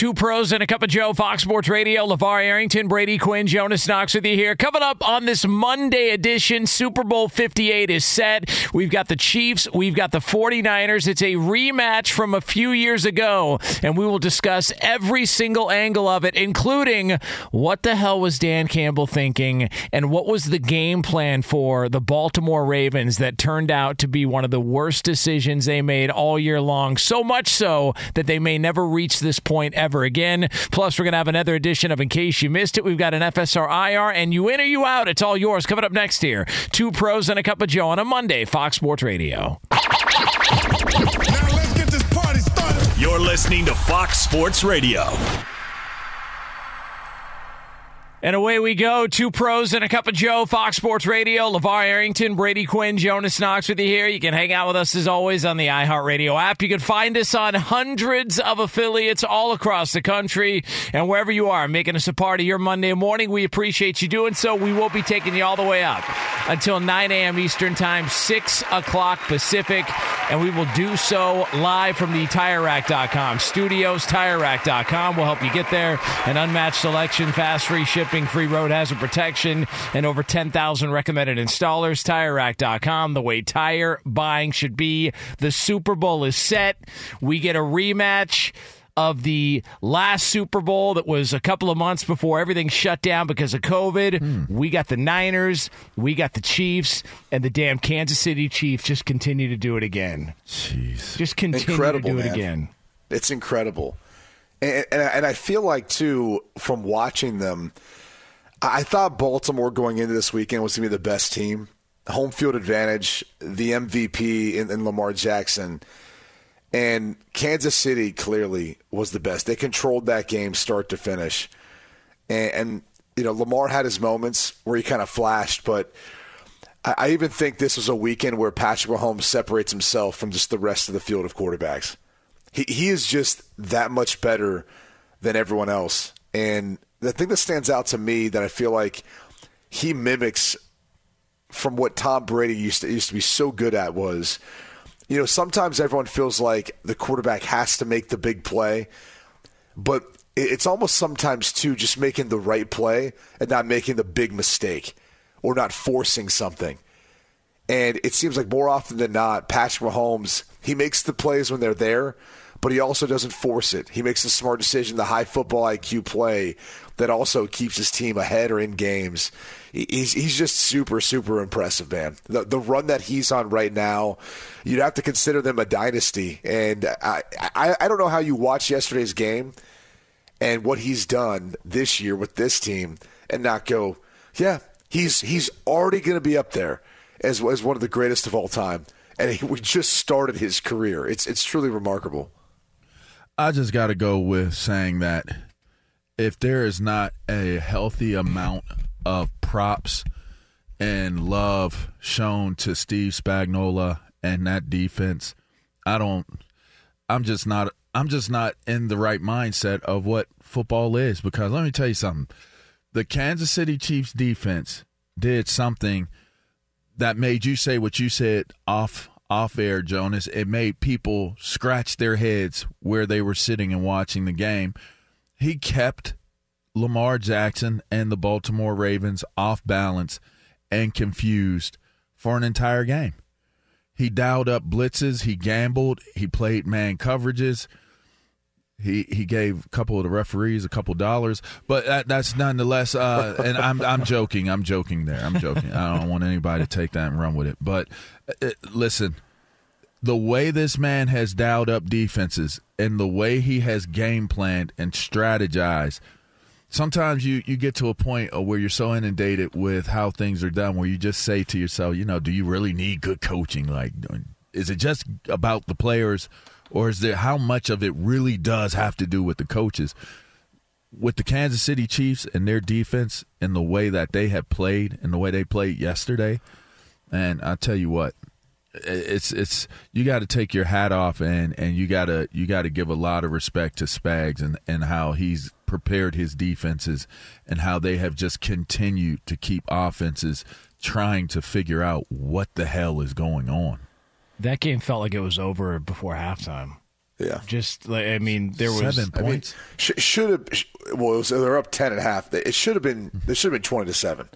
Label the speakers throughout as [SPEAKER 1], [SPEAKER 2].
[SPEAKER 1] Two pros and a cup of Joe, Fox Sports Radio. LaVar Arrington, Brady Quinn, Jonas Knox with you here. Coming up on this Monday edition, Super Bowl 58 is set. We've got the Chiefs, we've got the 49ers. It's a rematch from a few years ago, and we will discuss every single angle of it, including what the hell was Dan Campbell thinking and what was the game plan for the Baltimore Ravens that turned out to be one of the worst decisions they made all year long. So much so that they may never reach this point ever again. Plus, we're going to have another edition of In Case You Missed It. We've got an FSR IR, and you in or you out. It's all yours. Coming up next here. Two pros and a cup of Joe on a Monday, Fox Sports Radio. Let's get this party started.
[SPEAKER 2] You're listening to Fox Sports Radio.
[SPEAKER 1] And away we go. Two pros and a cup of Joe, Fox Sports Radio. LaVar Arrington, Brady Quinn, Jonas Knox with you here. You can hang out with us as always on the iHeartRadio app. You can find us on hundreds of affiliates all across the country. And wherever you are, making us a part of your Monday morning, we appreciate you doing so. We will be taking you all the way up until 9 a.m. Eastern Time, 6 o'clock Pacific. And we will do so live from the TireRack.com studios. TireRack.com will help you get there. An unmatched selection, fast free shipping free road hazard protection, and over 10,000 recommended installers. TireRack.com, the way tire buying should be. The Super Bowl is set. We get a rematch of the last Super Bowl that was a couple of months before everything shut down because of COVID. Hmm. We got the Niners, we got the Chiefs, and the damn Kansas City Chiefs just continue to do it again.
[SPEAKER 3] Jeez.
[SPEAKER 1] Just continue
[SPEAKER 3] Incredible,
[SPEAKER 1] to do it again.
[SPEAKER 3] It's incredible. And, and, and I feel like, too, from watching them, I thought Baltimore going into this weekend was going to be the best team. Home field advantage, the MVP in, in Lamar Jackson. And Kansas City clearly was the best. They controlled that game start to finish. And, and you know, Lamar had his moments where he kind of flashed, but I, I even think this was a weekend where Patrick Mahomes separates himself from just the rest of the field of quarterbacks. He he is just that much better than everyone else. And the thing that stands out to me that I feel like he mimics from what Tom Brady used to used to be so good at was, you know, sometimes everyone feels like the quarterback has to make the big play, but it's almost sometimes too just making the right play and not making the big mistake or not forcing something. And it seems like more often than not, Patrick Mahomes, he makes the plays when they're there, but he also doesn't force it. He makes the smart decision, the high football IQ play that also keeps his team ahead or in games. He's, he's just super, super impressive, man. The, the run that he's on right now, you'd have to consider them a dynasty. And I, I, I don't know how you watch yesterday's game and what he's done this year with this team and not go, yeah, he's he's already going to be up there as as one of the greatest of all time, and he, we just started his career. It's it's truly remarkable.
[SPEAKER 4] I just got to go with saying that if there is not a healthy amount of props and love shown to Steve Spagnuolo and that defense, I don't. I'm just not. I'm just not in the right mindset of what football is because let me tell you something. The Kansas City Chiefs defense did something that made you say what you said off off air, Jonas. It made people scratch their heads where they were sitting and watching the game. he kept Lamar Jackson and the Baltimore Ravens off balance and confused for an entire game. He dialed up blitzes, he gambled, he played man coverages. He he gave a couple of the referees a couple dollars, but that, that's nonetheless. Uh, and I'm I'm joking. I'm joking there. I'm joking. I don't want anybody to take that and run with it. But uh, listen, the way this man has dialed up defenses and the way he has game planned and strategized sometimes you, you get to a point where you're so inundated with how things are done where you just say to yourself, you know, do you really need good coaching? Like, is it just about the players or is there how much of it really does have to do with the coaches? With the Kansas City Chiefs and their defense and the way that they have played and the way they played yesterday, and I tell you what, it's it's you got to take your hat off and and you got to you got to give a lot of respect to Spags and and how he's prepared his defenses and how they have just continued to keep offenses trying to figure out what the hell is going on.
[SPEAKER 1] That game felt like it was over before halftime.
[SPEAKER 3] Yeah.
[SPEAKER 1] Just like I mean, there was
[SPEAKER 4] seven
[SPEAKER 3] I mean,
[SPEAKER 4] points.
[SPEAKER 3] sh- should have. Sh- well, it was, they're up ten and a half. It should have been. It should have been twenty to 7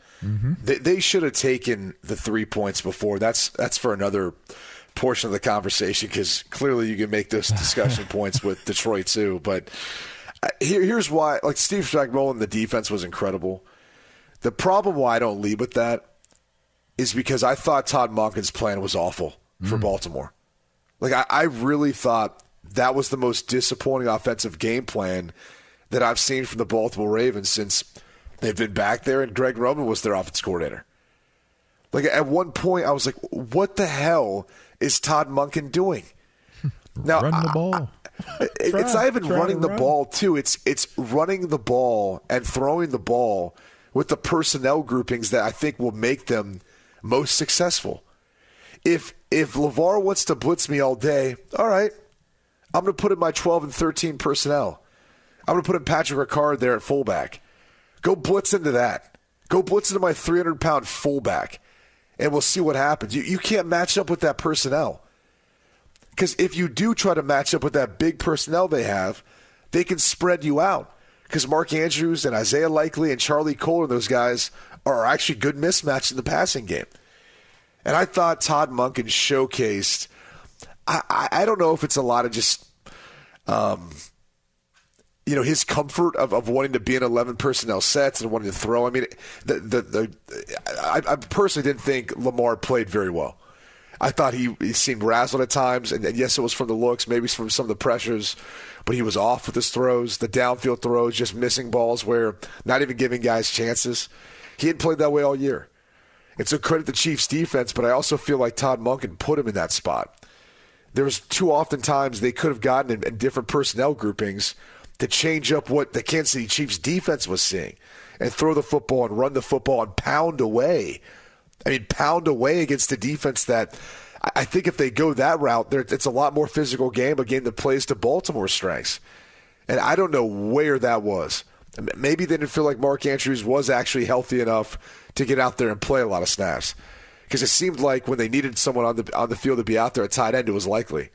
[SPEAKER 3] They, they should have taken the three points before. That's that's for another portion of the conversation because clearly you can make those discussion points with Detroit too. But uh, here, here's why. Like Steve Spagnuolo, the defense was incredible. The problem why I don't lead with that is because I thought Todd Monken's plan was awful for mm. Baltimore. Like I, I really thought that was the most disappointing offensive game plan that I've seen from the Baltimore Ravens since they've been back there and Greg Roman was their offense coordinator. Like at one point I was like, what the hell is Todd Monken doing? Now
[SPEAKER 4] Run the
[SPEAKER 3] I-
[SPEAKER 4] ball.
[SPEAKER 3] it-
[SPEAKER 4] Try-
[SPEAKER 3] it's not even running the
[SPEAKER 4] run.
[SPEAKER 3] ball too. It's it's running the ball and throwing the ball with the personnel groupings that I think will make them most successful. If if LaVar wants to blitz me all day, all right, I'm going to put in my 12 and 13 personnel. I'm going to put in Patrick Ricard there at fullback. Go blitz into that. Go blitz into my 300 pound fullback, and we'll see what happens. You you can't match up with that personnel. Because if you do try to match up with that big personnel they have, they can spread you out. Because Mark Andrews and Isaiah Likely and Charlie Kolar and those guys, are actually good mismatch in the passing game. And I thought Todd Monken showcased. I, I, don't know if it's a lot of just, um, you know, his comfort of, of wanting to be in 11 personnel sets and wanting to throw. I mean, the, the, the, I, I personally didn't think Lamar played very well. I thought he, he seemed razzled at times, and, and yes, it was from the looks, maybe from some of the pressures, but he was off with his throws, the downfield throws, just missing balls where not even giving guys chances. He hadn't played that way all year. And a credit the Chiefs defense, but I also feel like Todd Monken put him in that spot. There was too often times they could have gotten in, in different personnel groupings to change up what the Kansas City Chiefs defense was seeing and throw the football and run the football and pound away. I mean, pound away against a defense that I- I think if they go that route, it's a lot more physical game, a game that plays to Baltimore's strengths. And I don't know where that was. Maybe they didn't feel like Mark Andrews was actually healthy enough to get out there and play a lot of snaps. Because it seemed like when they needed someone on the on the field to be out there at tight end, it was likely.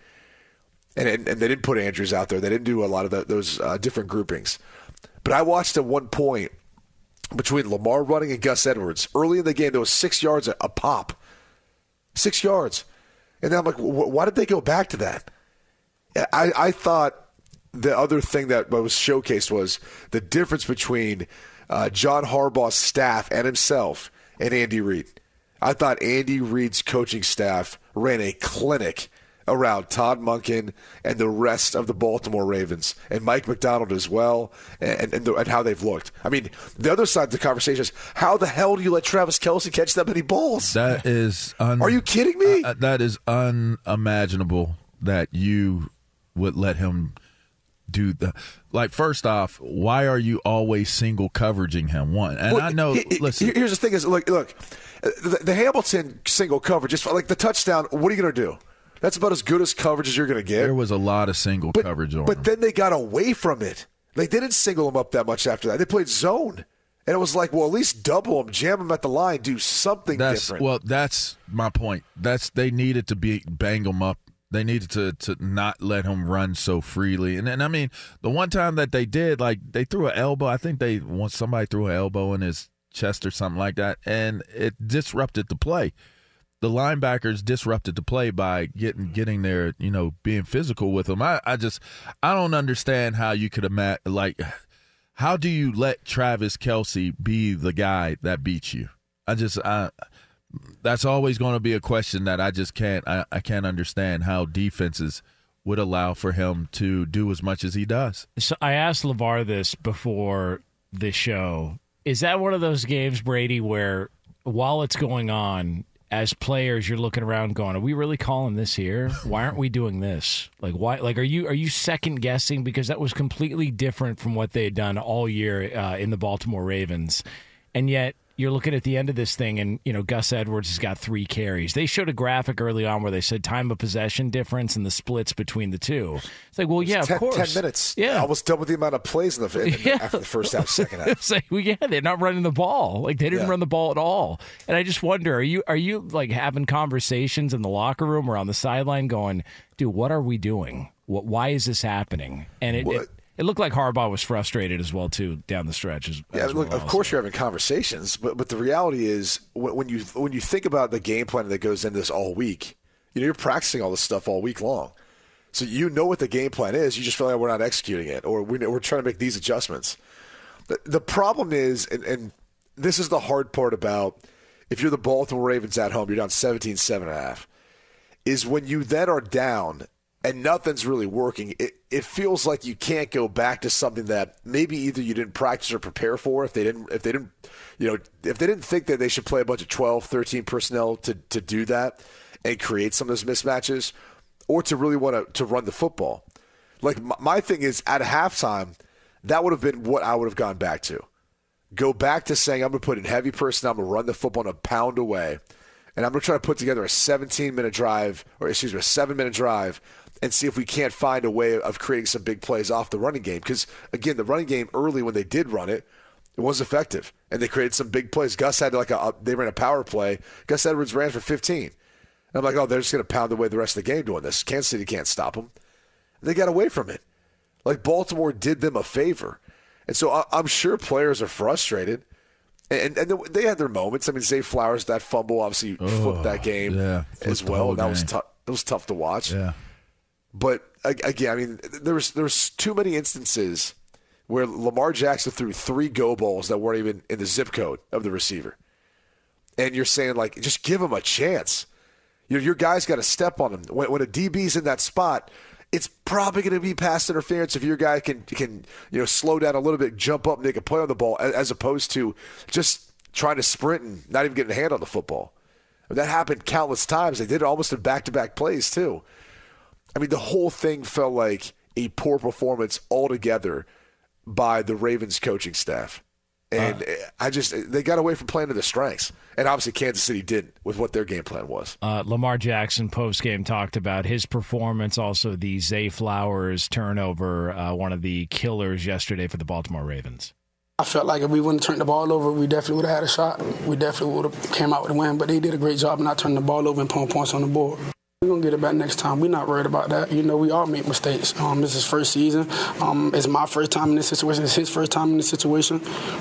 [SPEAKER 3] And, and, and they didn't put Andrews out there. They didn't do a lot of the, those uh, different groupings. But I watched at one point between Lamar running and Gus Edwards early in the game. There was six yards a, a pop, six yards, and then I'm like, wh- why did they go back to that? I, I thought the other thing that was showcased was the difference between uh, John Harbaugh's staff and himself and Andy Reid. I thought Andy Reid's coaching staff ran a clinic around Todd Monken and the rest of the Baltimore Ravens and Mike Macdonald as well, and and, the, and how they've looked. I mean, the other side of the conversation is how the hell do you let Travis Kelce catch that many balls?
[SPEAKER 4] That is un-
[SPEAKER 3] Are you kidding me?
[SPEAKER 4] Uh, that is unimaginable that you would let him do the like first off why are you always single coveraging him one and
[SPEAKER 3] Well,
[SPEAKER 4] i know
[SPEAKER 3] he- he-
[SPEAKER 4] listen
[SPEAKER 3] Here's the thing: is look, look, the, the Hamilton single coverage, just like the touchdown. What are you going to do? That's about as good as coverage as you're going to get.
[SPEAKER 4] there was a lot of single
[SPEAKER 3] but,
[SPEAKER 4] coverage on
[SPEAKER 3] but
[SPEAKER 4] him
[SPEAKER 3] then they got away from it. Like they didn't single him up that much after that. They played zone, and it was like, well, at least double him, jam him at the line, do something
[SPEAKER 4] that's
[SPEAKER 3] different.
[SPEAKER 4] well that's my point that's they needed to be bang them up They needed to to not let him run so freely. And and I mean, the one time that they did, like they threw an elbow. I think they once somebody threw an elbow in his chest or something like that, and it disrupted the play. The linebackers disrupted the play by getting getting there, you know, being physical with him. I, I just I don't understand how you could imagine like how do you let Travis Kelce be the guy that beats you? I just I that's always going to be a question that I just can't I, I can't understand how defenses would allow for him to do as much as he does.
[SPEAKER 1] So I asked LaVar this before the show. Is that one of those games, Brady, where while it's going on, as players, you're looking around going, Are we really calling this here? Why aren't we doing this? Like why like are you are you second guessing? Because that was completely different from what they had done all year uh, in the Baltimore Ravens. And yet you're looking at the end of this thing, and you know Gus Edwards has got three carries. They showed a graphic early on where they said time of possession difference and the splits between the two. It's like, well, yeah,
[SPEAKER 3] ten,
[SPEAKER 1] of course,
[SPEAKER 3] ten minutes.
[SPEAKER 1] yeah,
[SPEAKER 3] almost double the amount of plays in the, in the
[SPEAKER 1] Yeah.
[SPEAKER 3] after the first half, second half.
[SPEAKER 1] it's like, well, yeah, they're not running the ball. Like they didn't
[SPEAKER 3] Yeah.
[SPEAKER 1] run the ball at all. And I just wonder, are you are you like having conversations in the locker room or on the sideline, going, dude, what are we doing? What? Why is this happening? And it. It it looked like Harbaugh was frustrated as well too down the stretch. As,
[SPEAKER 3] Yeah,
[SPEAKER 1] as
[SPEAKER 3] look,
[SPEAKER 1] well,
[SPEAKER 3] of course you're having conversations, but but the reality is when, when you when you think about the game plan that goes into this all week, you know you're practicing all this stuff all week long, so you know what the game plan is. You just feel like we're not executing it, or we're, we're trying to make these adjustments. The, the problem is, and, and this is the hard part about if you're the Baltimore Ravens at home, you're down 17 7 and a half, is when you then are down and nothing's really working, it, it feels like you can't go back to something that maybe either you didn't practice or prepare for. If they didn't if they didn't you know if they didn't think that they should play a bunch of 12 13 personnel to, to do that and create some of those mismatches or to really want to, to run the football. Like my, my thing is at halftime that would have been what i would have gone back to. Go back to saying I'm going to put in heavy personnel, I'm going to run the football and a pound away, and I'm going to try to put together a 17 minute drive, or excuse me, a seven minute drive, and see if we can't find a way of creating some big plays off the running game. Because again, the running game early when they did run it, it was effective, and they created some big plays. Gus had like a they ran a power play. Gus Edwards ran for 15. And I'm like, oh, they're just going to pound away the rest of the game doing this. Kansas City can't stop them. They got away from it. Like Baltimore did them a favor. And so I- I'm sure players are frustrated. And, and they had their moments. I mean, Zay Flowers, that fumble obviously flipped that game
[SPEAKER 4] yeah, flipped
[SPEAKER 3] as well. And that was tough. It was tough to watch.
[SPEAKER 4] Yeah.
[SPEAKER 3] But again, I mean, there's there's too many instances where Lamar Jackson threw three go balls that weren't even in the zip code of the receiver, and you're saying like, just give him a chance. Your your guy's got to step on him when, when a DB's in that spot. It's probably going to be pass interference if your guy can can you know slow down a little bit, jump up, make a play on the ball, as opposed to just trying to sprint and not even getting a hand on the football. That happened countless times. They did it almost in back to back plays too. I mean, the whole thing felt like a poor performance altogether by the Ravens coaching staff. And I just, they got away from playing to their strengths. And obviously, Kansas City didn't with what their game plan was.
[SPEAKER 1] Uh, Lamar Jackson post game talked about his performance, also the Zay Flowers turnover, uh, one of the killers yesterday for the Baltimore Ravens.
[SPEAKER 5] I felt like if we wouldn't have turned the ball over, we definitely would have had a shot. We definitely would have came out with a win. But they did a great job of not turning the ball over and putting points on the board. We're gonna get it back next time. We're not worried about that. You know, we all make mistakes. Um, this is first season. Um, it's my first time in this situation. It's his first time in this situation.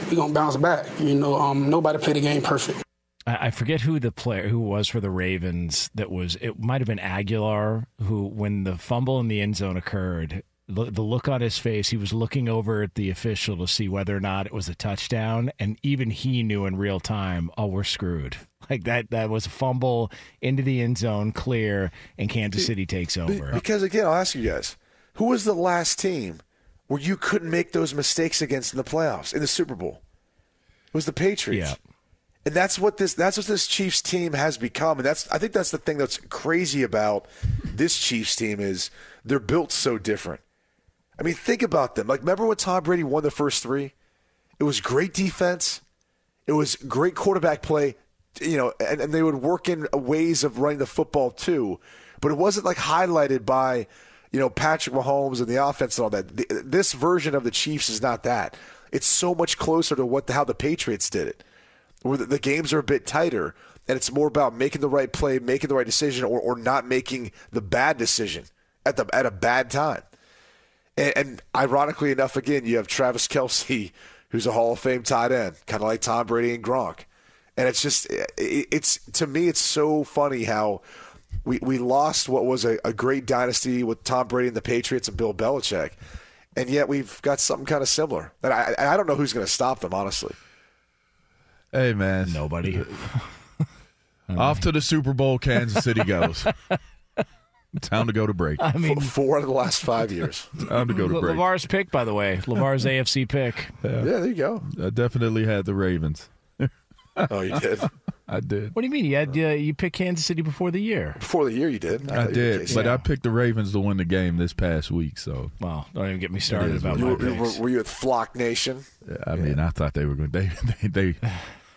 [SPEAKER 5] We're gonna bounce back. You know, um, nobody played the game perfect.
[SPEAKER 1] I forget who the player who was for the Ravens. That was it. Might have been Aguilar who, when the fumble in the end zone occurred, the look on his face, he was looking over at the official to see whether or not it was a touchdown, and even he knew in real time, oh, we're screwed. Like that, that was a fumble into the end zone, clear, and Kansas City takes over.
[SPEAKER 3] Because, again, I'll ask you guys who was the last team where you couldn't make those mistakes against in the playoffs, in the Super Bowl? It was the Patriots.
[SPEAKER 1] Yeah.
[SPEAKER 3] And that's what this that's what this Chiefs team has become. And that's I think that's the thing that's crazy about this Chiefs team is they're built so different. I mean, think about them. Like remember when Tom Brady won the first three? It was great defense. It was great quarterback play, you know, and, and they would work in ways of running the football too. But it wasn't like highlighted by, you know, Patrick Mahomes and the offense and all that. The, this version of the Chiefs is not that. It's so much closer to what the, how the Patriots did it where the, the games are a bit tighter and it's more about making the right play, making the right decision, or, or not making the bad decision at the at a bad time. And, and ironically enough, again, you have Travis Kelce, who's a Hall of Fame tight end, kind of like Tom Brady and Gronk. And it's just, it, it's to me, it's so funny how we, we lost what was a, a great dynasty with Tom Brady and the Patriots and Bill Belichick, and yet we've got something kind of similar. And I, I don't know who's going to stop them, honestly.
[SPEAKER 4] Hey man,
[SPEAKER 1] Nobody.
[SPEAKER 4] off to the Super Bowl, Kansas City goes. Time to go to break.
[SPEAKER 1] I mean,
[SPEAKER 3] Four of the last five years.
[SPEAKER 4] Time to go to break.
[SPEAKER 1] LaVar's pick, by the way. LaVar's AFC pick.
[SPEAKER 3] yeah, there you go.
[SPEAKER 4] I definitely had the Ravens.
[SPEAKER 3] Oh, you did
[SPEAKER 4] I did.
[SPEAKER 1] What do you mean? You had uh, you picked Kansas City before the year?
[SPEAKER 3] before the year. You did.
[SPEAKER 4] I
[SPEAKER 3] thought you were
[SPEAKER 4] did,
[SPEAKER 3] Casey.
[SPEAKER 4] but I picked the Ravens to win the game this past week. So
[SPEAKER 1] Well, don't even get me started about
[SPEAKER 4] what
[SPEAKER 1] my
[SPEAKER 3] were, you
[SPEAKER 1] picks.
[SPEAKER 3] were, were you at Flock Nation?
[SPEAKER 4] I mean, I thought they were going. They they they,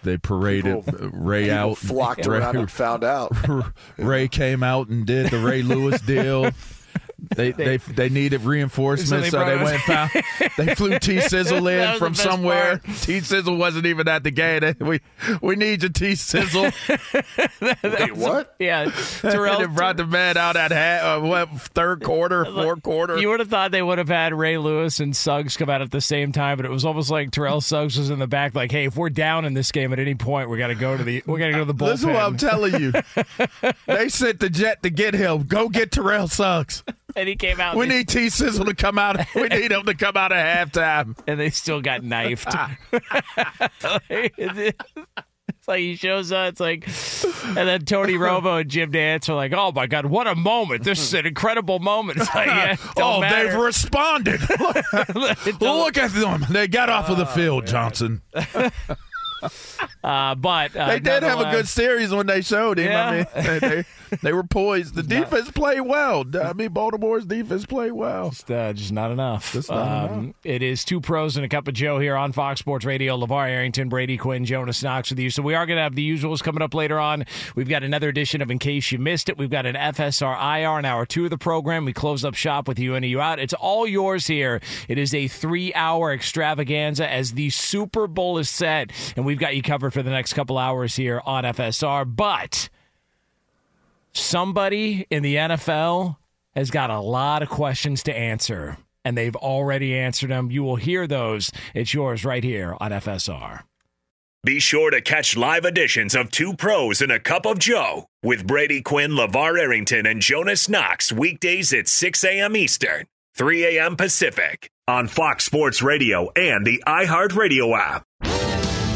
[SPEAKER 4] they paraded
[SPEAKER 3] People- uh,
[SPEAKER 4] Ray
[SPEAKER 3] People
[SPEAKER 4] out.
[SPEAKER 3] flocked
[SPEAKER 4] Ray,
[SPEAKER 3] around and found out.
[SPEAKER 4] Ray came out and did the Ray Lewis deal. They they they needed reinforcements,
[SPEAKER 1] So
[SPEAKER 4] so
[SPEAKER 1] they
[SPEAKER 4] they, went and found. They flew T Sizzle in from somewhere. T Sizzle wasn't even at the game. They- We we need your T Sizzle.
[SPEAKER 3] Wait, what?
[SPEAKER 1] Yeah, Terrell.
[SPEAKER 4] they brought the man out at half, uh, what third quarter, fourth quarter.
[SPEAKER 1] You would have thought they would have had Ray Lewis and Suggs come out at the same time, but it was almost like Terrell Suggs was in the back, like, "Hey, if we're down in this game at any point, we got to go to the we got to go to the bullpen."
[SPEAKER 4] This is what I'm telling you. they sent the jet to get him. Go get Terrell Suggs.
[SPEAKER 1] And he came out.
[SPEAKER 4] We need T Sizzle to come out. We need him to come out at halftime.
[SPEAKER 1] and they still got knifed. it's like he shows up. It's like, and then Tony Romo and Jim Nantz are like, "Oh my God, what a moment! This is an incredible moment." It's like, yeah,
[SPEAKER 4] oh,
[SPEAKER 1] matter.
[SPEAKER 4] they've responded. Look at them. They got off of the oh, field, Johnson.
[SPEAKER 1] uh, but uh,
[SPEAKER 4] They did have a good series when they showed him. I mean, they, they, they were poised. The defense played well. I mean, Baltimore's defense played well.
[SPEAKER 1] Just, uh, just not enough.
[SPEAKER 4] Just not
[SPEAKER 1] um, It is two pros and a cup of Joe here on Fox Sports Radio. LaVar Arrington, Brady Quinn, Jonas Knox with you. So we are going to have the usuals coming up later on. We've got another edition of In Case You Missed It. We've got an FSR IR in hour two of the program. We close up shop with you in and you out. It's all yours here. It is a three hour extravaganza as the Super Bowl is set, and we've got you covered for the next couple hours here on FSR. But somebody in the NFL has got a lot of questions to answer, and they've already answered them. You will hear those. It's yours right here on FSR.
[SPEAKER 2] Be sure to catch live editions of Two Pros and a Cup of Joe with Brady Quinn, LaVar Arrington, and Jonas Knox weekdays at 6 a.m. Eastern, 3 a.m. Pacific on Fox Sports Radio and the iHeartRadio app.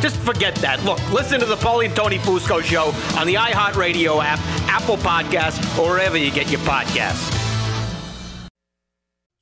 [SPEAKER 6] Just forget that. Look, listen to the Paulie and Tony Fusco show on the iHeartRadio app, Apple Podcasts, or wherever you get your podcasts.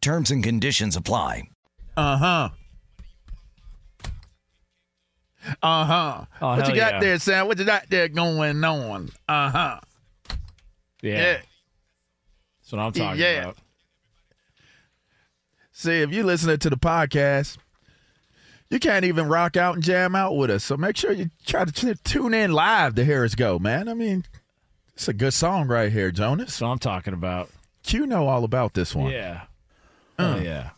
[SPEAKER 7] Terms and conditions apply.
[SPEAKER 4] Uh huh. Uh huh.
[SPEAKER 1] Oh,
[SPEAKER 4] what you got
[SPEAKER 1] yeah.
[SPEAKER 4] there, Sam? What you got there going on? Uh huh.
[SPEAKER 1] Yeah.
[SPEAKER 4] Yeah.
[SPEAKER 1] That's what I'm talking
[SPEAKER 4] Yeah.
[SPEAKER 1] about.
[SPEAKER 4] See, if you're listening to the podcast, you can't even rock out and jam out with us. So make sure you try to t- tune in live to hear us go, man. I mean, it's a good song right here, Jonas.
[SPEAKER 1] That's what I'm talking about.
[SPEAKER 4] Q know all about this one.
[SPEAKER 1] Yeah.
[SPEAKER 4] Uh.
[SPEAKER 1] Oh, yeah.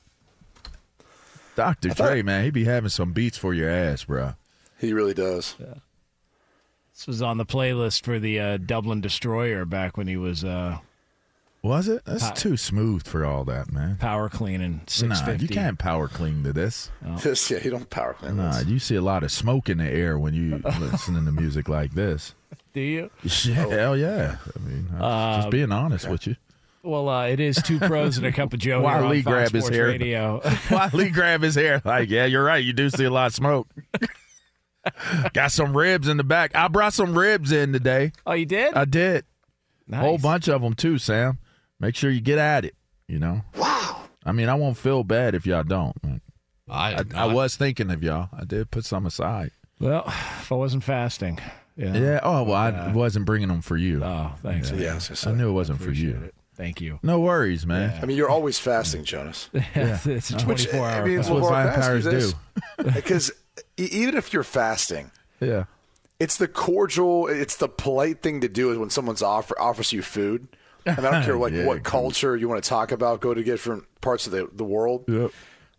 [SPEAKER 4] Dr.
[SPEAKER 3] I thought-
[SPEAKER 4] man, he be having some beats for your ass, bro.
[SPEAKER 3] He really does. Yeah.
[SPEAKER 1] This was on the playlist for the uh, Dublin Destroyer back when he was uh,
[SPEAKER 4] Was it? That's
[SPEAKER 1] Hi-
[SPEAKER 4] too smooth for all that, man.
[SPEAKER 1] power cleaning
[SPEAKER 4] Nah, you can't power clean to this.
[SPEAKER 3] This, yeah, you don't power clean
[SPEAKER 4] Nah,
[SPEAKER 3] this.
[SPEAKER 4] you see a lot of smoke in the air when you listening to music like this.
[SPEAKER 1] Do you?
[SPEAKER 4] Yeah, hell yeah. I mean, I'm
[SPEAKER 1] Uh,
[SPEAKER 4] just being honest with you.
[SPEAKER 1] Well, uh, it is two pros and a cup of Joe
[SPEAKER 4] Why Lee
[SPEAKER 1] Fox
[SPEAKER 4] grab his hair?
[SPEAKER 1] Radio.
[SPEAKER 4] Why Lee grab his hair? Like, yeah, you're right. You do see a lot of smoke. Got some ribs in the back. I brought some ribs in today.
[SPEAKER 1] oh, you did?
[SPEAKER 4] I did.
[SPEAKER 1] nice.
[SPEAKER 4] A whole bunch of them too, Sam. Make sure you get at it. You know. Wow. I mean, I won't feel bad if y'all don't.
[SPEAKER 8] I,
[SPEAKER 4] I, I was thinking of y'all. I did put some aside.
[SPEAKER 1] Well, if I wasn't fasting. Yeah.
[SPEAKER 4] Yeah. Oh well, I wasn't bringing them for you.
[SPEAKER 1] Oh, thanks. man.
[SPEAKER 3] Yeah, I was gonna
[SPEAKER 4] I
[SPEAKER 3] say.
[SPEAKER 4] knew it wasn't for you.
[SPEAKER 1] it. Thank you.
[SPEAKER 4] No worries, man.
[SPEAKER 3] I mean, you're always fasting, Jonas.
[SPEAKER 1] it's a
[SPEAKER 3] Which
[SPEAKER 1] 24
[SPEAKER 3] I
[SPEAKER 1] hour
[SPEAKER 3] mean,
[SPEAKER 1] fast.
[SPEAKER 4] what
[SPEAKER 3] well, I'll ask you
[SPEAKER 4] vampires
[SPEAKER 3] this. because even if you're fasting,
[SPEAKER 4] Yeah.
[SPEAKER 3] it's the cordial, it's the polite thing to do is when someone's offer offers you food. I, mean, I don't care like
[SPEAKER 4] Yeah,
[SPEAKER 3] what culture you want to talk about, go to different parts of the, the world.
[SPEAKER 4] Yep.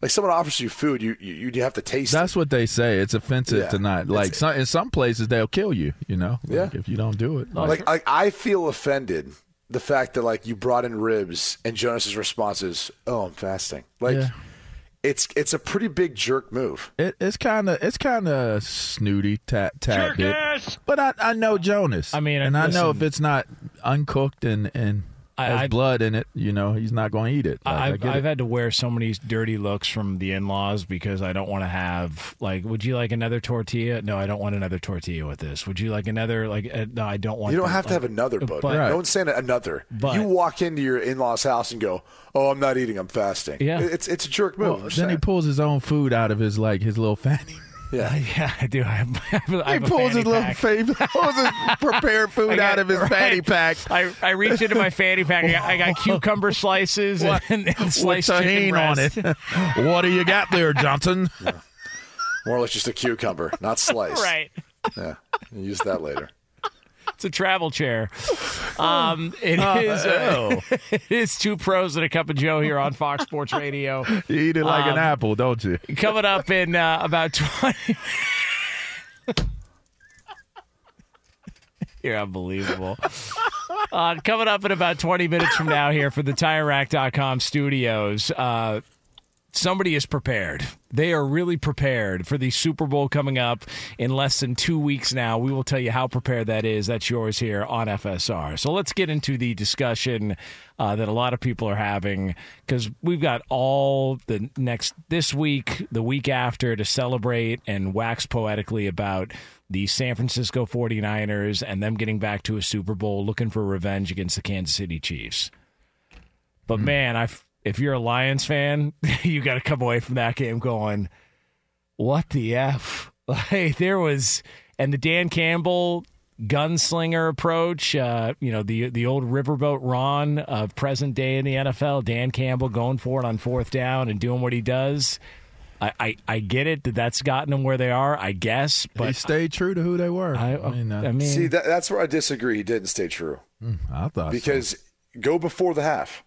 [SPEAKER 3] Like someone offers you food, you you, you have to taste
[SPEAKER 4] That's what they say. It's offensive
[SPEAKER 3] Yeah.
[SPEAKER 4] to not like
[SPEAKER 3] It's-
[SPEAKER 4] some, in some places they'll kill you. You know,
[SPEAKER 3] Yeah.
[SPEAKER 4] Like, if you don't do it.
[SPEAKER 3] it. Like, like I feel offended the fact that like you brought in ribs and Jonas's response is, "Oh, I'm fasting." Like
[SPEAKER 4] Yeah.
[SPEAKER 3] it's it's a pretty big jerk move.
[SPEAKER 4] It, it's kind of it's kind of snooty, tad, tad bit. But I, I know Jonas.
[SPEAKER 1] I mean,
[SPEAKER 4] and I know if it's not uncooked and and
[SPEAKER 1] I-
[SPEAKER 4] has
[SPEAKER 1] I-
[SPEAKER 4] blood in it, you know, he's not going to eat it. Like, I
[SPEAKER 1] I've,
[SPEAKER 4] get
[SPEAKER 1] I've
[SPEAKER 4] it.
[SPEAKER 1] had to wear so many dirty looks from the in-laws because I don't want to have like. Would you like another tortilla? No, I don't want another tortilla with this. Would you like another? Like, uh, no, I don't want.
[SPEAKER 3] You don't
[SPEAKER 1] the-
[SPEAKER 3] have to have another, bud.
[SPEAKER 1] but-
[SPEAKER 3] no one's saying another.
[SPEAKER 1] But-
[SPEAKER 3] you walk into your in-laws' house and go, "Oh, I'm not eating. I'm fasting."
[SPEAKER 1] Yeah.
[SPEAKER 3] it's it's a jerk move.
[SPEAKER 4] Well,
[SPEAKER 3] I'm just
[SPEAKER 4] then he pulls his own food out of his like his little fanny.
[SPEAKER 3] Yeah.
[SPEAKER 1] Yeah, I do. I have, I have, a- I
[SPEAKER 4] He
[SPEAKER 1] have a
[SPEAKER 4] pulls his
[SPEAKER 1] fanny
[SPEAKER 4] little
[SPEAKER 1] pack.
[SPEAKER 4] favorite, pulls his prepared food
[SPEAKER 1] got-
[SPEAKER 4] out of his
[SPEAKER 1] right.
[SPEAKER 4] fanny pack.
[SPEAKER 1] I, I reach into my fanny pack. I got, I got cucumber slices and, and
[SPEAKER 4] with
[SPEAKER 1] sliced chicken
[SPEAKER 4] tahini on it. what do you got there, Johnson?
[SPEAKER 3] More like just a cucumber, not sliced.
[SPEAKER 1] Right.
[SPEAKER 3] Yeah. Use that later.
[SPEAKER 1] It's a travel chair. Um, it is. Uh, it is two pros and a cup of Joe here on Fox Sports Radio.
[SPEAKER 4] You eat it like an
[SPEAKER 1] Um,
[SPEAKER 4] apple, don't you?
[SPEAKER 1] Coming up in uh, about twenty. You're unbelievable. Uh, coming up in about 20 minutes from now here for the TireRack.com studios. Uh, somebody is prepared. They are really prepared for the Super Bowl coming up in less than two weeks now. We will tell you how prepared that is. That's yours here on FSR. So let's get into the discussion uh, that a lot of people are having because we've got all the next this week, the week after to celebrate and wax poetically about the San Francisco 49ers and them getting back to a Super Bowl looking for revenge against the Kansas City Chiefs. But man, I if you're a Lions fan, you got to come away from that game going, "What the f?" Like there was, and the Dan Campbell gunslinger approach. Uh, you know the the old riverboat Ron of present day in the NFL. Dan Campbell going for it on fourth down and doing what he does. I, I, I get it that that's gotten them where they are. I guess, but
[SPEAKER 4] he stayed true to who they were.
[SPEAKER 1] I,
[SPEAKER 4] I mean, uh,
[SPEAKER 1] I mean,
[SPEAKER 3] See, that, that's where I disagree. He didn't stay true
[SPEAKER 4] mm, I thought so.
[SPEAKER 3] because go before the half.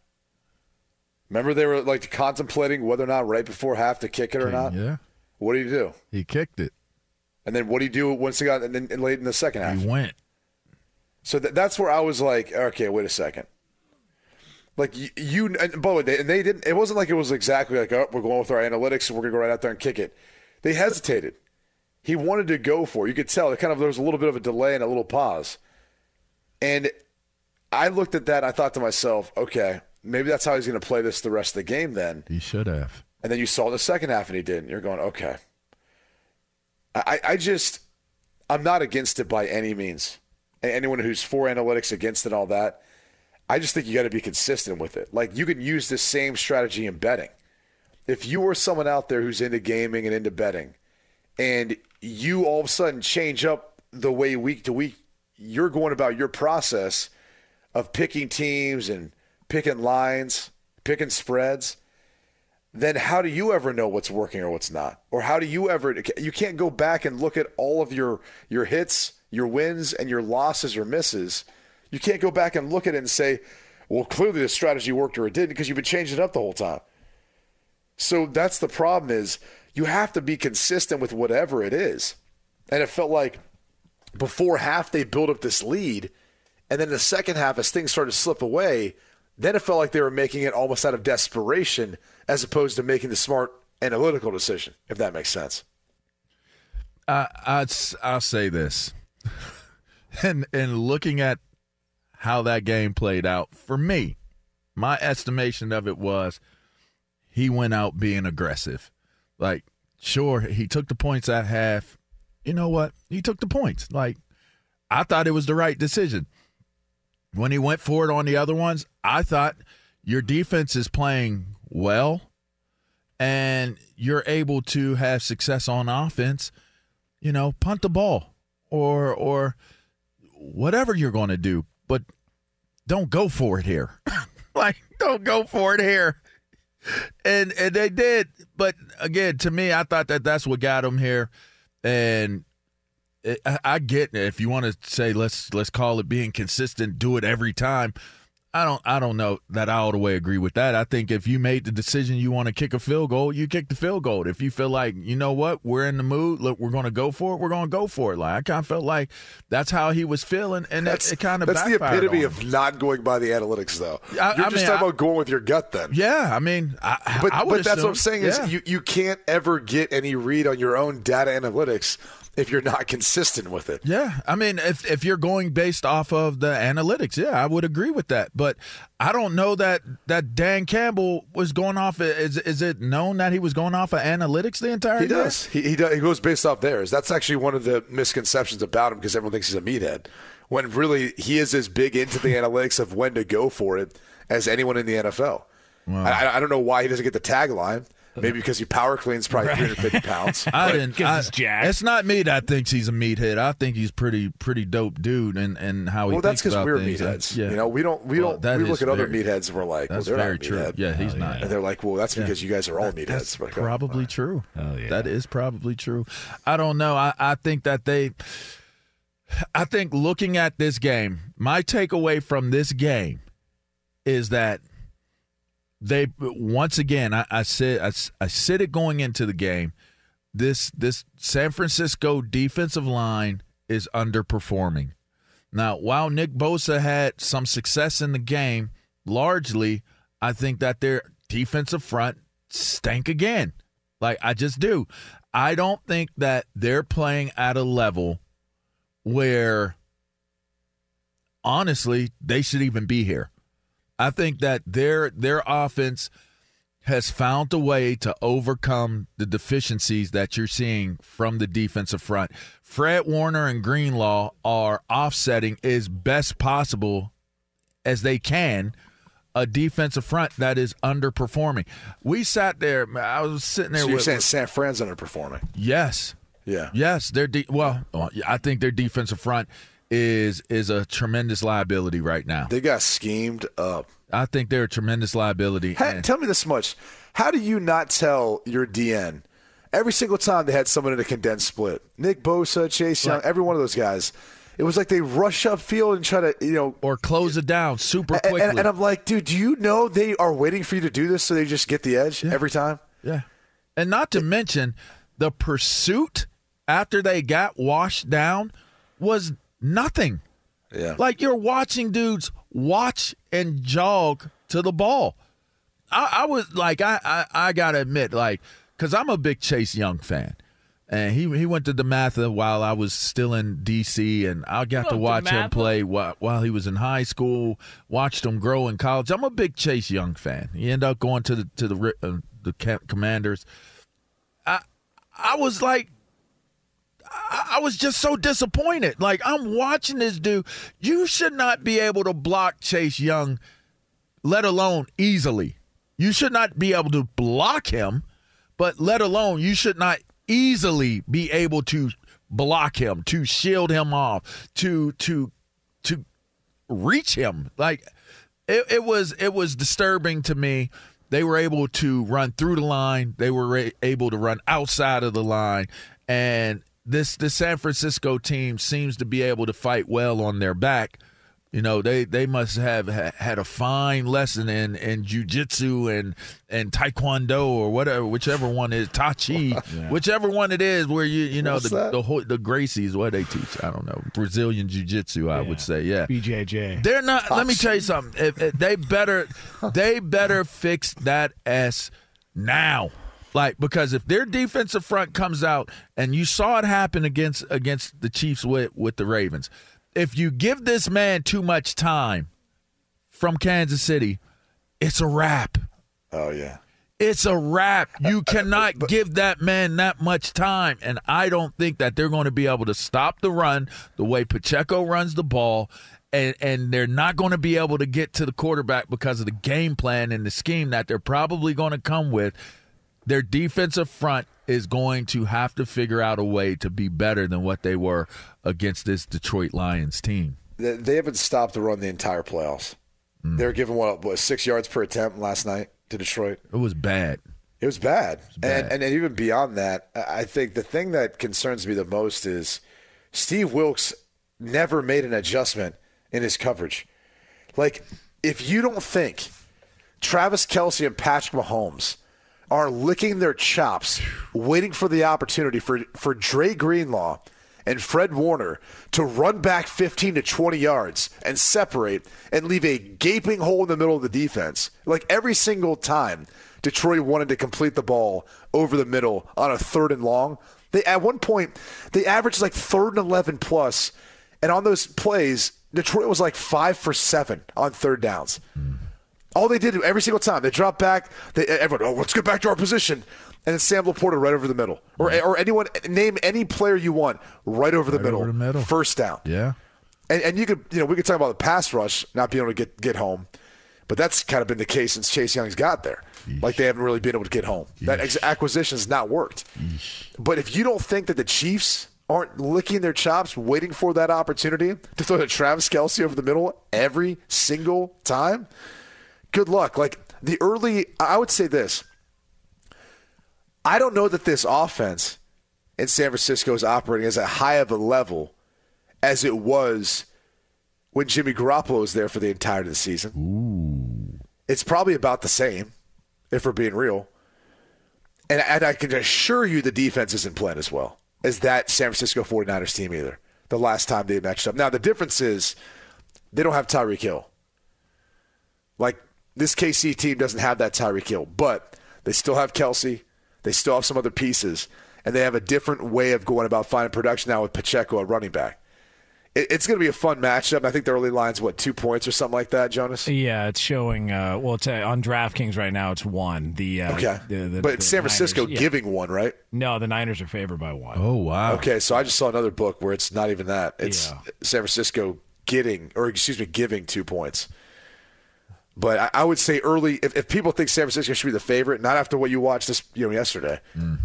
[SPEAKER 3] Remember, they were like contemplating whether or not right before half to kick it or not.
[SPEAKER 4] yeah,
[SPEAKER 3] What did he do?
[SPEAKER 4] he kicked it.
[SPEAKER 3] And then what did he do once he got and then late in the second half?
[SPEAKER 4] He went.
[SPEAKER 3] So th- that's where I was like, okay, wait a second. Like you, you and by the way, they, and they didn't. It wasn't like it was exactly like, oh, we're going with our analytics and we're gonna go right out there and kick it. They hesitated. He wanted to go for. it. You could tell. It kind of there was a little bit of a delay and a little pause. And I looked at that. and I thought to myself, okay, maybe that's how he's going to play this the rest of the game. Then
[SPEAKER 4] He should have.
[SPEAKER 3] and then you saw the second half and he didn't. You're going, okay. I, I just, I'm not against it by any means. Anyone who's for analytics, against it, all that, I just think you got to be consistent with it. Like you can use the same strategy in betting. If you are someone out there who's into gaming and into betting, and you all of a sudden change up the way week to week you're going about your process of picking teams and picking lines, picking spreads, then how do you ever know what's working or what's not? Or how do you ever you can't go back and look at all of your your hits, your wins and your losses or misses. You can't go back and look at it and say, "Well, clearly the strategy worked or it didn't" because you've been changing it up the whole time. So that's the problem is you have to be consistent with whatever it is. And it felt like before half they built up this lead and then the second half as things started to slip away, then it felt like they were making it almost out of desperation as opposed to making the smart analytical decision, if that makes sense.
[SPEAKER 4] I, I'd I'll say this, and and looking at how that game played out for me, my estimation of it was he went out being aggressive. Like, sure, he took the points at half. You know what? He took the points. Like, I thought it was the right decision. When he went for it on the other ones, I thought your defense is playing well and you're able to have success on offense, you know, punt the ball or or whatever you're going to do, but don't go for it here. like don't go for it here. And and they did, but again, to me, I thought that that's what got them here, and it, I, I get it. if you want to say let's let's call it being consistent, do it every time. I don't I don't know that I all the way agree with that. I think if you made the decision you want to kick a field goal, you kick the field goal. If you feel like, you know what, we're in the mood, look, we're going to go for it, we're going to go for it. Like I kind of felt like that's how he was feeling and
[SPEAKER 3] That's
[SPEAKER 4] it, it kind of
[SPEAKER 3] That's the epitome of not going by the analytics though.
[SPEAKER 4] I-
[SPEAKER 3] You're
[SPEAKER 4] I
[SPEAKER 3] just
[SPEAKER 4] mean,
[SPEAKER 3] talking
[SPEAKER 4] I-
[SPEAKER 3] about going with your gut then.
[SPEAKER 4] Yeah, I mean, I,
[SPEAKER 3] But but that's what I'm
[SPEAKER 4] assume-
[SPEAKER 3] saying
[SPEAKER 4] yeah.
[SPEAKER 3] is you, you can't ever get any read on your own data analytics if you're not consistent with it.
[SPEAKER 4] Yeah, I mean, if if you're going based off of the analytics, yeah, I would agree with that. But I don't know that that Dan Campbell was going off. Is is it known that he was going off of analytics the entire time?
[SPEAKER 3] He
[SPEAKER 4] year?
[SPEAKER 3] does. He, he does. He goes based off theirs. That's actually one of the misconceptions about him because everyone thinks he's a meathead. When really he is as big into the analytics of when to go for it as anyone in the NFL. I, I don't know why he doesn't get the tagline. Maybe because he power cleans probably 350 pounds.
[SPEAKER 4] I didn't. I, It's not me that thinks he's a meathead. I think he's pretty pretty dope dude, and and how he.
[SPEAKER 3] well, that's
[SPEAKER 4] because
[SPEAKER 3] because we're meatheads. You know, we don't. We
[SPEAKER 4] Well,
[SPEAKER 3] don't. We look
[SPEAKER 4] is
[SPEAKER 3] at other
[SPEAKER 4] very-
[SPEAKER 3] meatheads and we're like,
[SPEAKER 4] that's
[SPEAKER 3] well, they're
[SPEAKER 4] very
[SPEAKER 3] not a
[SPEAKER 4] true.
[SPEAKER 3] meathead.
[SPEAKER 4] Yeah, he's not.
[SPEAKER 3] And they're like, well, that's
[SPEAKER 4] Yeah.
[SPEAKER 3] because you guys are all
[SPEAKER 4] That-
[SPEAKER 3] meatheads.
[SPEAKER 4] That's
[SPEAKER 3] Like, oh,
[SPEAKER 4] probably true.
[SPEAKER 1] Oh, yeah.
[SPEAKER 4] That is probably true. I don't know. I, I think that they. I think looking at this game, my takeaway from this game is that they once again I, I said I, I said it going into the game. This this San Francisco defensive line is underperforming. Now, while Nick Bosa had some success in the game, largely I think that their defensive front stank again. Like I just do. I don't think that they're playing at a level where honestly they should even be here. I think that their their offense has found a way to overcome the deficiencies that you're seeing from the defensive front. Fred Warner and Greenlaw are offsetting as best possible as they can a defensive front that is underperforming. We sat there. I was sitting there.
[SPEAKER 3] So you're
[SPEAKER 4] with,
[SPEAKER 3] saying San Fran's underperforming?
[SPEAKER 4] Yes.
[SPEAKER 3] Yeah.
[SPEAKER 4] Yes, their de- well, I think their defensive front is is a tremendous liability right now.
[SPEAKER 3] They got schemed up.
[SPEAKER 4] I think they're a tremendous liability.
[SPEAKER 3] Ha-
[SPEAKER 4] and-
[SPEAKER 3] tell me this much: How do you not tell your DN every single time they had someone in a condensed split. Nick Bosa, Chase Young,
[SPEAKER 4] Right.
[SPEAKER 3] every one of those guys. It was like they rush up field and try to, you know,
[SPEAKER 4] or close it down super quickly.
[SPEAKER 3] and, and I'm like, dude, do you know they are waiting for you to do this so they just get the edge every time?
[SPEAKER 4] Yeah. And not to mention the pursuit after they got washed down was nothing.
[SPEAKER 3] Yeah.
[SPEAKER 4] Like you're watching dudes watch and jog to the ball. I, I was like, I, I, I gotta admit, like, because I'm a big Chase Young fan. And he he went to DeMatha while I was still in D.C. and I got to
[SPEAKER 1] Love
[SPEAKER 4] watch him play while, while he was in high school. Watched him grow in college. I'm a big Chase Young fan. He ended up going to the to the uh, the Commanders. I I was like, I, was just so disappointed. Like I'm watching this dude. You should not be able to block Chase Young, let alone easily. You should not be able to block him, but let alone you should not easily be able to block him, to shield him off, to to to reach him. Like it, it was it was disturbing to me. They were able to run through the line. They were able to run outside of the line, and this the San Francisco team seems to be able to fight well on their back. You know, they, they must have ha- had a fine lesson in, in jujitsu and and taekwondo or whatever, whichever one is tachi, whichever one it is, where you you know
[SPEAKER 3] What's
[SPEAKER 4] the
[SPEAKER 3] that?
[SPEAKER 4] the the Gracies, what they teach, I don't know, Brazilian jiu-jitsu, I would say, yeah.
[SPEAKER 1] BJJ.
[SPEAKER 4] They're not. Let me tell you something. If, if they better, they better fix that s now. Like because if their defensive front comes out, and you saw it happen against against the Chiefs with with the Ravens, if you give this man too much time from Kansas City, it's a wrap.
[SPEAKER 3] Oh yeah.
[SPEAKER 4] It's a wrap. You cannot give that man that much time. And I don't think that they're going to be able to stop the run the way Pacheco runs the ball. And, and they're not going to be able to get to the quarterback because of the game plan and the scheme that they're probably going to come with. Their defensive front is going to have to figure out a way to be better than what they were against this Detroit Lions team.
[SPEAKER 3] They, haven't stopped the run the entire playoffs.
[SPEAKER 4] Hmm.
[SPEAKER 3] They were giving what, what six yards per attempt last night to Detroit.
[SPEAKER 4] It was bad.
[SPEAKER 3] It was bad.
[SPEAKER 4] bad.
[SPEAKER 3] And, and even beyond that, I I think the thing that concerns me the most is Steve Wilks never made an adjustment in his coverage. Like, if you don't think Travis Kelce and Patrick Mahomes are licking their chops, waiting for the opportunity for, for Dre Greenlaw and Fred Warner to run back 15 to 20 yards and separate and leave a gaping hole in the middle of the defense. Like every single time Detroit wanted to complete the ball over the middle on a third and long, they at one point they averaged like third and 11 plus, and on those plays, Detroit was like five for seven on third downs. All they did every single time, they dropped back. They, everyone, oh, let's get back to our position. And then Sam LaPorta right over the middle. Or, or anyone, name any player you want right over the, middle.
[SPEAKER 4] over the middle.
[SPEAKER 3] First down.
[SPEAKER 4] Yeah.
[SPEAKER 3] And, and you could, you know, we could talk about the pass rush not being able to get, get home. But that's kind of been the case since Chase Young's got there. Like they haven't really been able to get home. That ex- acquisition's not worked. But if you don't think that the Chiefs aren't licking their chops, waiting for that opportunity to throw to Travis Kelce over the middle every single time, good luck. Like the early, I would say this. I don't know that this offense in San Francisco is operating as a high of a level as it was when Jimmy Garoppolo was there for the entirety of the season. It's probably about the same, if we're being real. And, and I can assure you the defense isn't playing as well as that San Francisco 49ers team either, the last time they matched up. Now, the difference is they don't have Tyreek Hill. Like, this KC team doesn't have that Tyreek Hill, but they still have Kelce. They still have some other pieces, and they have a different way of going about finding production now with Pacheco at running back. It, it's going to be a fun matchup. I think the early line's, what, two points or something like that, Jonas?
[SPEAKER 1] Yeah, it's showing. Uh, well, it's uh, on DraftKings right now. It's one. The uh,
[SPEAKER 3] Okay.
[SPEAKER 1] the, the,
[SPEAKER 3] but
[SPEAKER 1] the
[SPEAKER 3] San Francisco
[SPEAKER 1] Niners- yeah.
[SPEAKER 3] giving one, right?
[SPEAKER 1] No, the Niners are favored by one.
[SPEAKER 4] Oh wow.
[SPEAKER 3] Okay, so I just saw another book where it's not even that. It's
[SPEAKER 1] Yeah.
[SPEAKER 3] San Francisco getting, or excuse me, giving two points. But I, I would say early, if, if people think San Francisco should be the favorite, not after what you watched this, you know, yesterday. I don't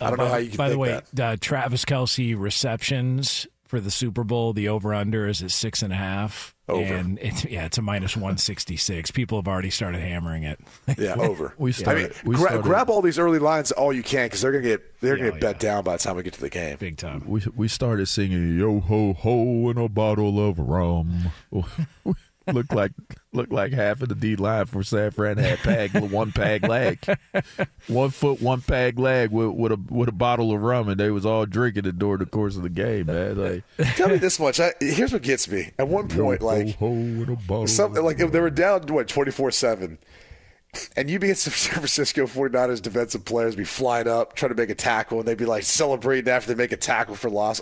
[SPEAKER 1] Uh,
[SPEAKER 3] know
[SPEAKER 1] by,
[SPEAKER 3] how you can
[SPEAKER 1] By the
[SPEAKER 3] think
[SPEAKER 1] way,
[SPEAKER 3] that.
[SPEAKER 1] uh, Travis Kelce receptions for the Super Bowl. The over under is at six and a half.
[SPEAKER 3] Over.
[SPEAKER 1] And it's, yeah, it's a minus 166. People have already started hammering it.
[SPEAKER 3] Yeah, over.
[SPEAKER 4] We started, I
[SPEAKER 3] mean,
[SPEAKER 4] we
[SPEAKER 3] gra-
[SPEAKER 4] started,
[SPEAKER 3] grab all these early lines all you can because they're gonna get they're
[SPEAKER 1] Yeah,
[SPEAKER 3] gonna get bet down by the time we get to the game.
[SPEAKER 1] Big time.
[SPEAKER 4] we we started singing "Yo ho ho" and a bottle of rum. look like look like half of the D line for San Fran had peg one peg leg, one foot one peg leg with, with a with a bottle of rum, and they was all drinking it during the course of the game, man. Like
[SPEAKER 3] Tell me this much. I, here's what gets me. At one point, like
[SPEAKER 4] ho ho and a bottle.
[SPEAKER 3] something like if they were down what twenty four seven, and you being some San Francisco 49ers defensive players be flying up trying to make a tackle, and they'd be like celebrating after they make a tackle for loss.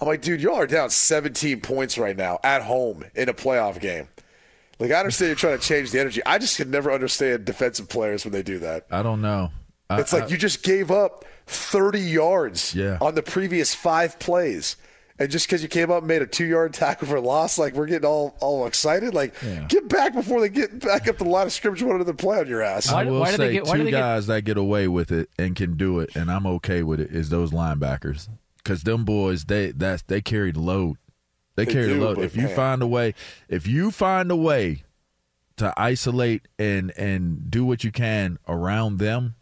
[SPEAKER 3] I'm like, dude, y'all are down 17 points right now at home in a playoff game. Like I understand you're trying to change the energy. I just could never understand defensive players when they do that.
[SPEAKER 4] I don't know. I,
[SPEAKER 3] It's like
[SPEAKER 4] I-
[SPEAKER 3] you just gave up 30 yards
[SPEAKER 4] Yeah.
[SPEAKER 3] on the previous five plays. And just because you came up and made a two yard tackle for a loss, like we're getting all, all excited. Like, get back before they get back up the line of scrimmage, one another play on your ass.
[SPEAKER 4] I will say two guys that get away with it and can do it, and I'm okay with it. Is those linebackers because them boys they that's they carry the load. They,
[SPEAKER 3] They do,
[SPEAKER 4] the load. If you find a way, if you find a way to isolate and and do what you can around them,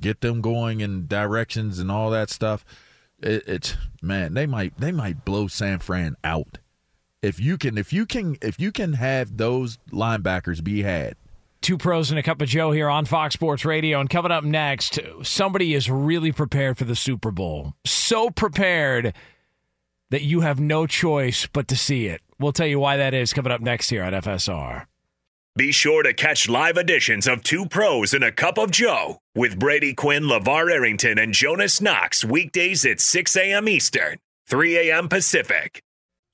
[SPEAKER 4] get them going in directions and all that stuff, it, it's man they might they might blow San Fran out. If you can if you can if you can have those linebackers be had.
[SPEAKER 1] Two pros and a cup of Joe here on Fox Sports Radio. And coming up next, somebody is really prepared for the Super Bowl. So prepared that you have no choice but to see it. We'll tell you why that is coming up next here on FSR.
[SPEAKER 2] Be sure to catch live editions of Two Pros and a Cup of Joe with Brady Quinn, LaVar Arrington, and Jonas Knox weekdays at 6 a.m. Eastern, 3 a.m. Pacific.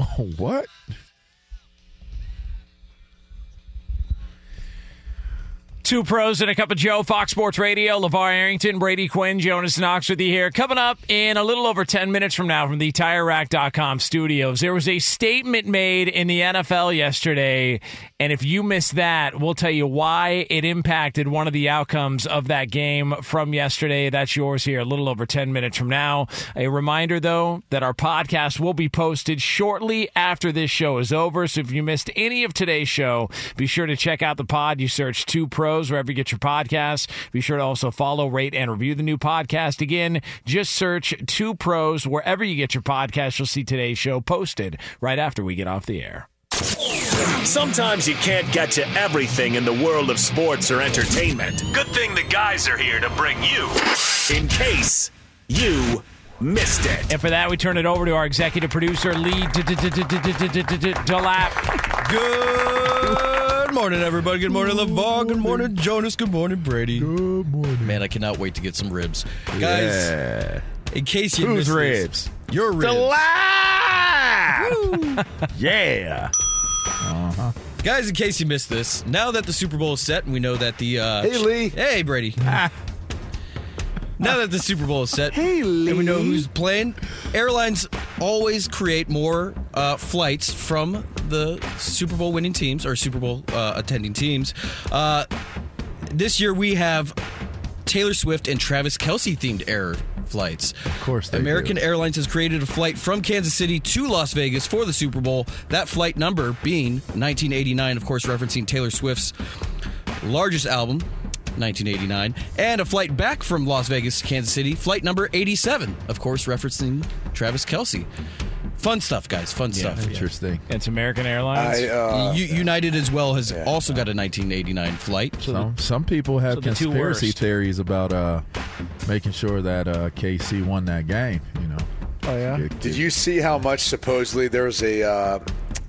[SPEAKER 4] Oh, what?
[SPEAKER 1] Two pros and a cup of Joe, Fox Sports Radio, LaVar Arrington, Brady Quinn, Jonas Knox with you here. Coming up in a little over 10 minutes from now from the TireRack.com studios, there was a statement made in the NFL yesterday, and if you missed that, we'll tell you why it impacted one of the outcomes of that game from yesterday. That's yours here a little over 10 minutes from now. A reminder, though, that our podcast will be posted shortly after this show is over, so if you missed any of today's show, be sure to check out the pod. You search Two Pros Pros wherever you get your podcasts. Be sure to also follow, rate, and review the new podcast. Again, just search Two Pros wherever you get your podcast. You'll see today's show posted right after we get off the air.
[SPEAKER 2] Sometimes you can't get to everything in the world of sports or entertainment. Good thing the guys are here to bring you in case you missed it.
[SPEAKER 1] And for that, we turn it over to our executive producer, Lee Delap.
[SPEAKER 9] Good morning, everybody. Good morning, LaVar. Good morning, Jonas. Good morning, Brady. Good morning. Man, I cannot wait to get some ribs. Guys, in case you
[SPEAKER 4] Whose
[SPEAKER 9] missed
[SPEAKER 4] ribs?
[SPEAKER 9] this, your ribs.
[SPEAKER 4] yeah.
[SPEAKER 9] Uh-huh. Guys, in case you missed this, now that the Super Bowl is set and we know that the uh,
[SPEAKER 3] Hey, Lee.
[SPEAKER 9] Hey, Brady. Now that the Super Bowl is set, and we know who's playing, airlines always create more uh, flights from the Super Bowl winning teams or Super Bowl uh, attending teams. Uh, this year we have Taylor Swift and Travis Kelce themed air flights. Of
[SPEAKER 4] course, they
[SPEAKER 9] American Airlines has created a flight from Kansas City to Las Vegas for the Super Bowl. That flight number being 1989, of course, referencing Taylor Swift's largest album, 1989, and a flight back from Las Vegas to Kansas City, flight number 87, of course, referencing Travis Kelce. Fun stuff, guys. Fun stuff.
[SPEAKER 4] Interesting.
[SPEAKER 1] It's American Airlines.
[SPEAKER 3] I, uh,
[SPEAKER 9] U- United as well has also got a 1989 flight.
[SPEAKER 4] Some some people have
[SPEAKER 1] so two
[SPEAKER 4] conspiracy
[SPEAKER 1] worst.
[SPEAKER 4] theories about uh, making sure that uh, KC won that game. You know.
[SPEAKER 1] Oh yeah.
[SPEAKER 3] Did you see how much supposedly there was a uh,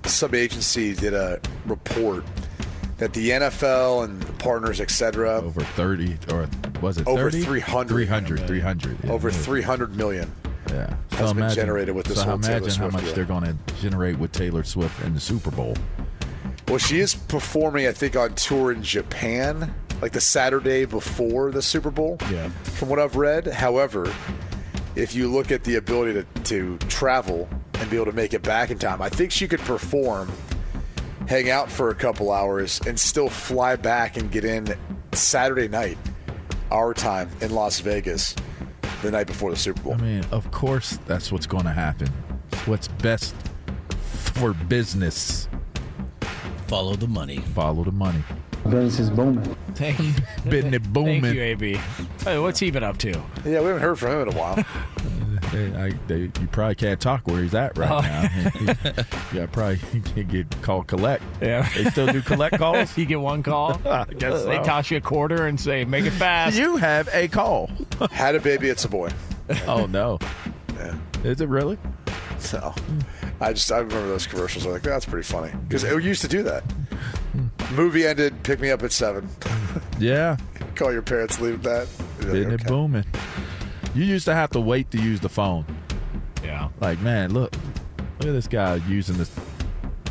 [SPEAKER 3] some agency did a report that the NFL and the partners, etc.,
[SPEAKER 4] over thirty or was it
[SPEAKER 3] Over
[SPEAKER 4] 30?
[SPEAKER 3] 300.
[SPEAKER 4] 300, 300. yeah.
[SPEAKER 3] over three hundred million.
[SPEAKER 4] Yeah,
[SPEAKER 3] has been generated with this
[SPEAKER 4] so
[SPEAKER 3] whole Taylor
[SPEAKER 4] imagine how much
[SPEAKER 3] deal.
[SPEAKER 4] they're going to generate with Taylor Swift in the Super Bowl.
[SPEAKER 3] Well, she is performing, I think, on tour in Japan, like the Saturday before the Super Bowl.
[SPEAKER 1] Yeah.
[SPEAKER 3] From what I've read, however, if you look at the ability to, to travel and be able to make it back in time, I think she could perform, hang out for a couple hours, and still fly back and get in Saturday night, our time in Las Vegas, the night before the Super Bowl.
[SPEAKER 4] I mean, of course, that's what's going to happen. It's what's best for business.
[SPEAKER 9] Follow the money.
[SPEAKER 4] Follow the money.
[SPEAKER 10] Business is booming.
[SPEAKER 1] Thank, you.
[SPEAKER 4] Business booming.
[SPEAKER 1] thank you, AB. Hey, what's he been up to?
[SPEAKER 3] Yeah, we haven't heard from him in a while.
[SPEAKER 4] They, I, they, you probably can't talk where he's at right
[SPEAKER 1] Oh.
[SPEAKER 4] now. yeah, probably he can get called collect.
[SPEAKER 1] Yeah.
[SPEAKER 4] They still do collect calls.
[SPEAKER 1] you get one call.
[SPEAKER 4] I guess
[SPEAKER 1] They
[SPEAKER 4] so.
[SPEAKER 1] toss you a quarter and say, "Make it fast."
[SPEAKER 4] You have a call.
[SPEAKER 3] Had a baby, it's a boy.
[SPEAKER 4] Oh no.
[SPEAKER 3] Yeah.
[SPEAKER 4] Is it really?
[SPEAKER 3] So I just I remember those commercials. I'm like, that's pretty funny because we used to do that. Hmm. Movie ended. Pick me up at seven.
[SPEAKER 4] Yeah.
[SPEAKER 3] Call your parents. Leave that. You're like,
[SPEAKER 4] Isn't it
[SPEAKER 3] okay.
[SPEAKER 4] booming? You used to have to wait to use the phone.
[SPEAKER 1] Yeah.
[SPEAKER 4] Like, man, look, look at this guy using this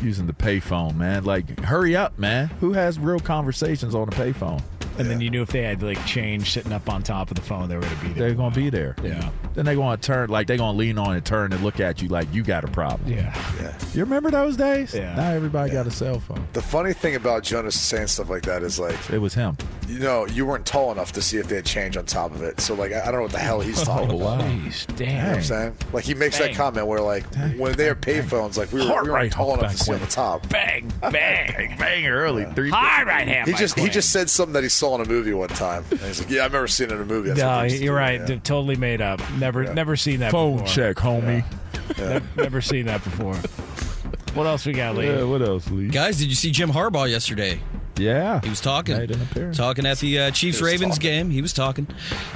[SPEAKER 4] using the payphone, man. Like, hurry up, man. Who has real conversations on a payphone?
[SPEAKER 1] And then you knew if they had like change sitting up on top of the phone, they were going to be there.
[SPEAKER 4] They're gonna be there.
[SPEAKER 1] Yeah.
[SPEAKER 4] Then they're gonna turn like they're gonna lean on and turn and look at you like you got a problem.
[SPEAKER 1] Yeah.
[SPEAKER 3] Yeah.
[SPEAKER 4] You remember those days?
[SPEAKER 1] Yeah.
[SPEAKER 4] Now everybody got a cell phone.
[SPEAKER 3] The funny thing about Jonas saying stuff like that is like,
[SPEAKER 4] It was him.
[SPEAKER 3] you know, you weren't tall enough to see if they had change on top of it. So like, I I don't know what the hell he's oh, talking
[SPEAKER 4] Oh,
[SPEAKER 3] about.
[SPEAKER 4] wow.
[SPEAKER 1] Jeez,
[SPEAKER 3] You know what I'm saying? Like he makes
[SPEAKER 1] Bang.
[SPEAKER 3] that comment where like when they are payphones, like we were,
[SPEAKER 4] Heart
[SPEAKER 3] we
[SPEAKER 4] rate
[SPEAKER 3] weren't tall enough to see on the top.
[SPEAKER 1] Bang, bang.
[SPEAKER 4] Bang bang early. Three
[SPEAKER 1] Hard right hand.
[SPEAKER 3] He
[SPEAKER 1] by
[SPEAKER 3] just he just said something that he saw in a movie one time. And he's like, yeah, I remember seeing it in a movie. That's
[SPEAKER 1] No,
[SPEAKER 3] they
[SPEAKER 1] you're
[SPEAKER 3] do,
[SPEAKER 1] right.
[SPEAKER 3] yeah.
[SPEAKER 1] Totally made up. Never, never seen that.
[SPEAKER 4] phone
[SPEAKER 1] before.
[SPEAKER 4] check, homie.
[SPEAKER 1] Ne- Never seen that before. What else we got, Lee?
[SPEAKER 4] Yeah, what else, Lee?
[SPEAKER 9] Guys, did you see Jim Harbaugh yesterday?
[SPEAKER 4] Yeah.
[SPEAKER 9] He was talking.
[SPEAKER 4] Made an appearance.
[SPEAKER 9] Talking at the uh, Chiefs Ravens game. He was talking.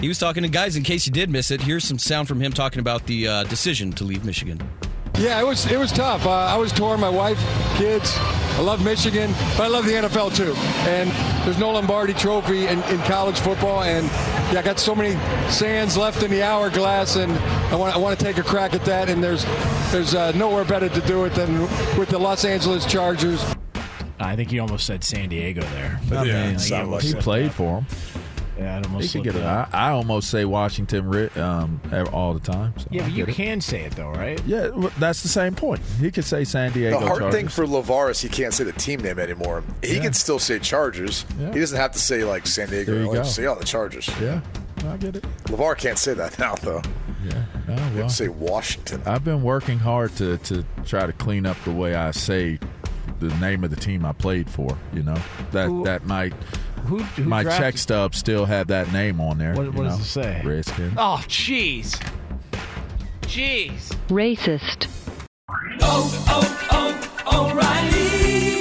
[SPEAKER 9] He was talking. And guys, in case you did miss it, here's some sound from him talking about the uh, decision to leave Michigan.
[SPEAKER 11] Yeah, it was it was tough. Uh, I was torn. My wife, kids. I love Michigan, but I love the NFL too. And there's no Lombardi Trophy in, in college football, and yeah, I got so many sands left in the hourglass, and I want I want to take a crack at that. And there's there's uh, nowhere better to do it than with the Los Angeles Chargers.
[SPEAKER 1] I think you almost said San Diego there.
[SPEAKER 4] I
[SPEAKER 3] Yeah,
[SPEAKER 4] mean,
[SPEAKER 3] it sounded like
[SPEAKER 4] he played for him.
[SPEAKER 1] Yeah, it almost
[SPEAKER 4] He could get it. I, I almost say Washington ri- um, all the time. So
[SPEAKER 1] Yeah, but you
[SPEAKER 4] get it.
[SPEAKER 1] can say it though, right?
[SPEAKER 4] Yeah, w- that's the same point. He could say San Diego.
[SPEAKER 3] The hard
[SPEAKER 4] Chargers.
[SPEAKER 3] thing for LaVar is he can't say the team name anymore. He
[SPEAKER 4] Yeah.
[SPEAKER 3] can still say Chargers.
[SPEAKER 4] Yeah.
[SPEAKER 3] He doesn't have to say like San Diego.
[SPEAKER 4] There you go.
[SPEAKER 3] Say all the Chargers.
[SPEAKER 4] Yeah, I get it.
[SPEAKER 3] LaVar can't say that now though.
[SPEAKER 4] Yeah, oh,
[SPEAKER 3] He
[SPEAKER 4] well.
[SPEAKER 3] can say Washington.
[SPEAKER 4] I've been working hard to to try to clean up the way I say the name of the team I played for. You know that
[SPEAKER 1] Who-
[SPEAKER 4] that might
[SPEAKER 1] Who, who
[SPEAKER 4] My check stub still had that name on there.
[SPEAKER 1] What- what does it say?
[SPEAKER 4] Redskin.
[SPEAKER 1] Oh, jeez. Jeez.
[SPEAKER 10] Racist.
[SPEAKER 12] Oh, oh, oh, O'Reilly.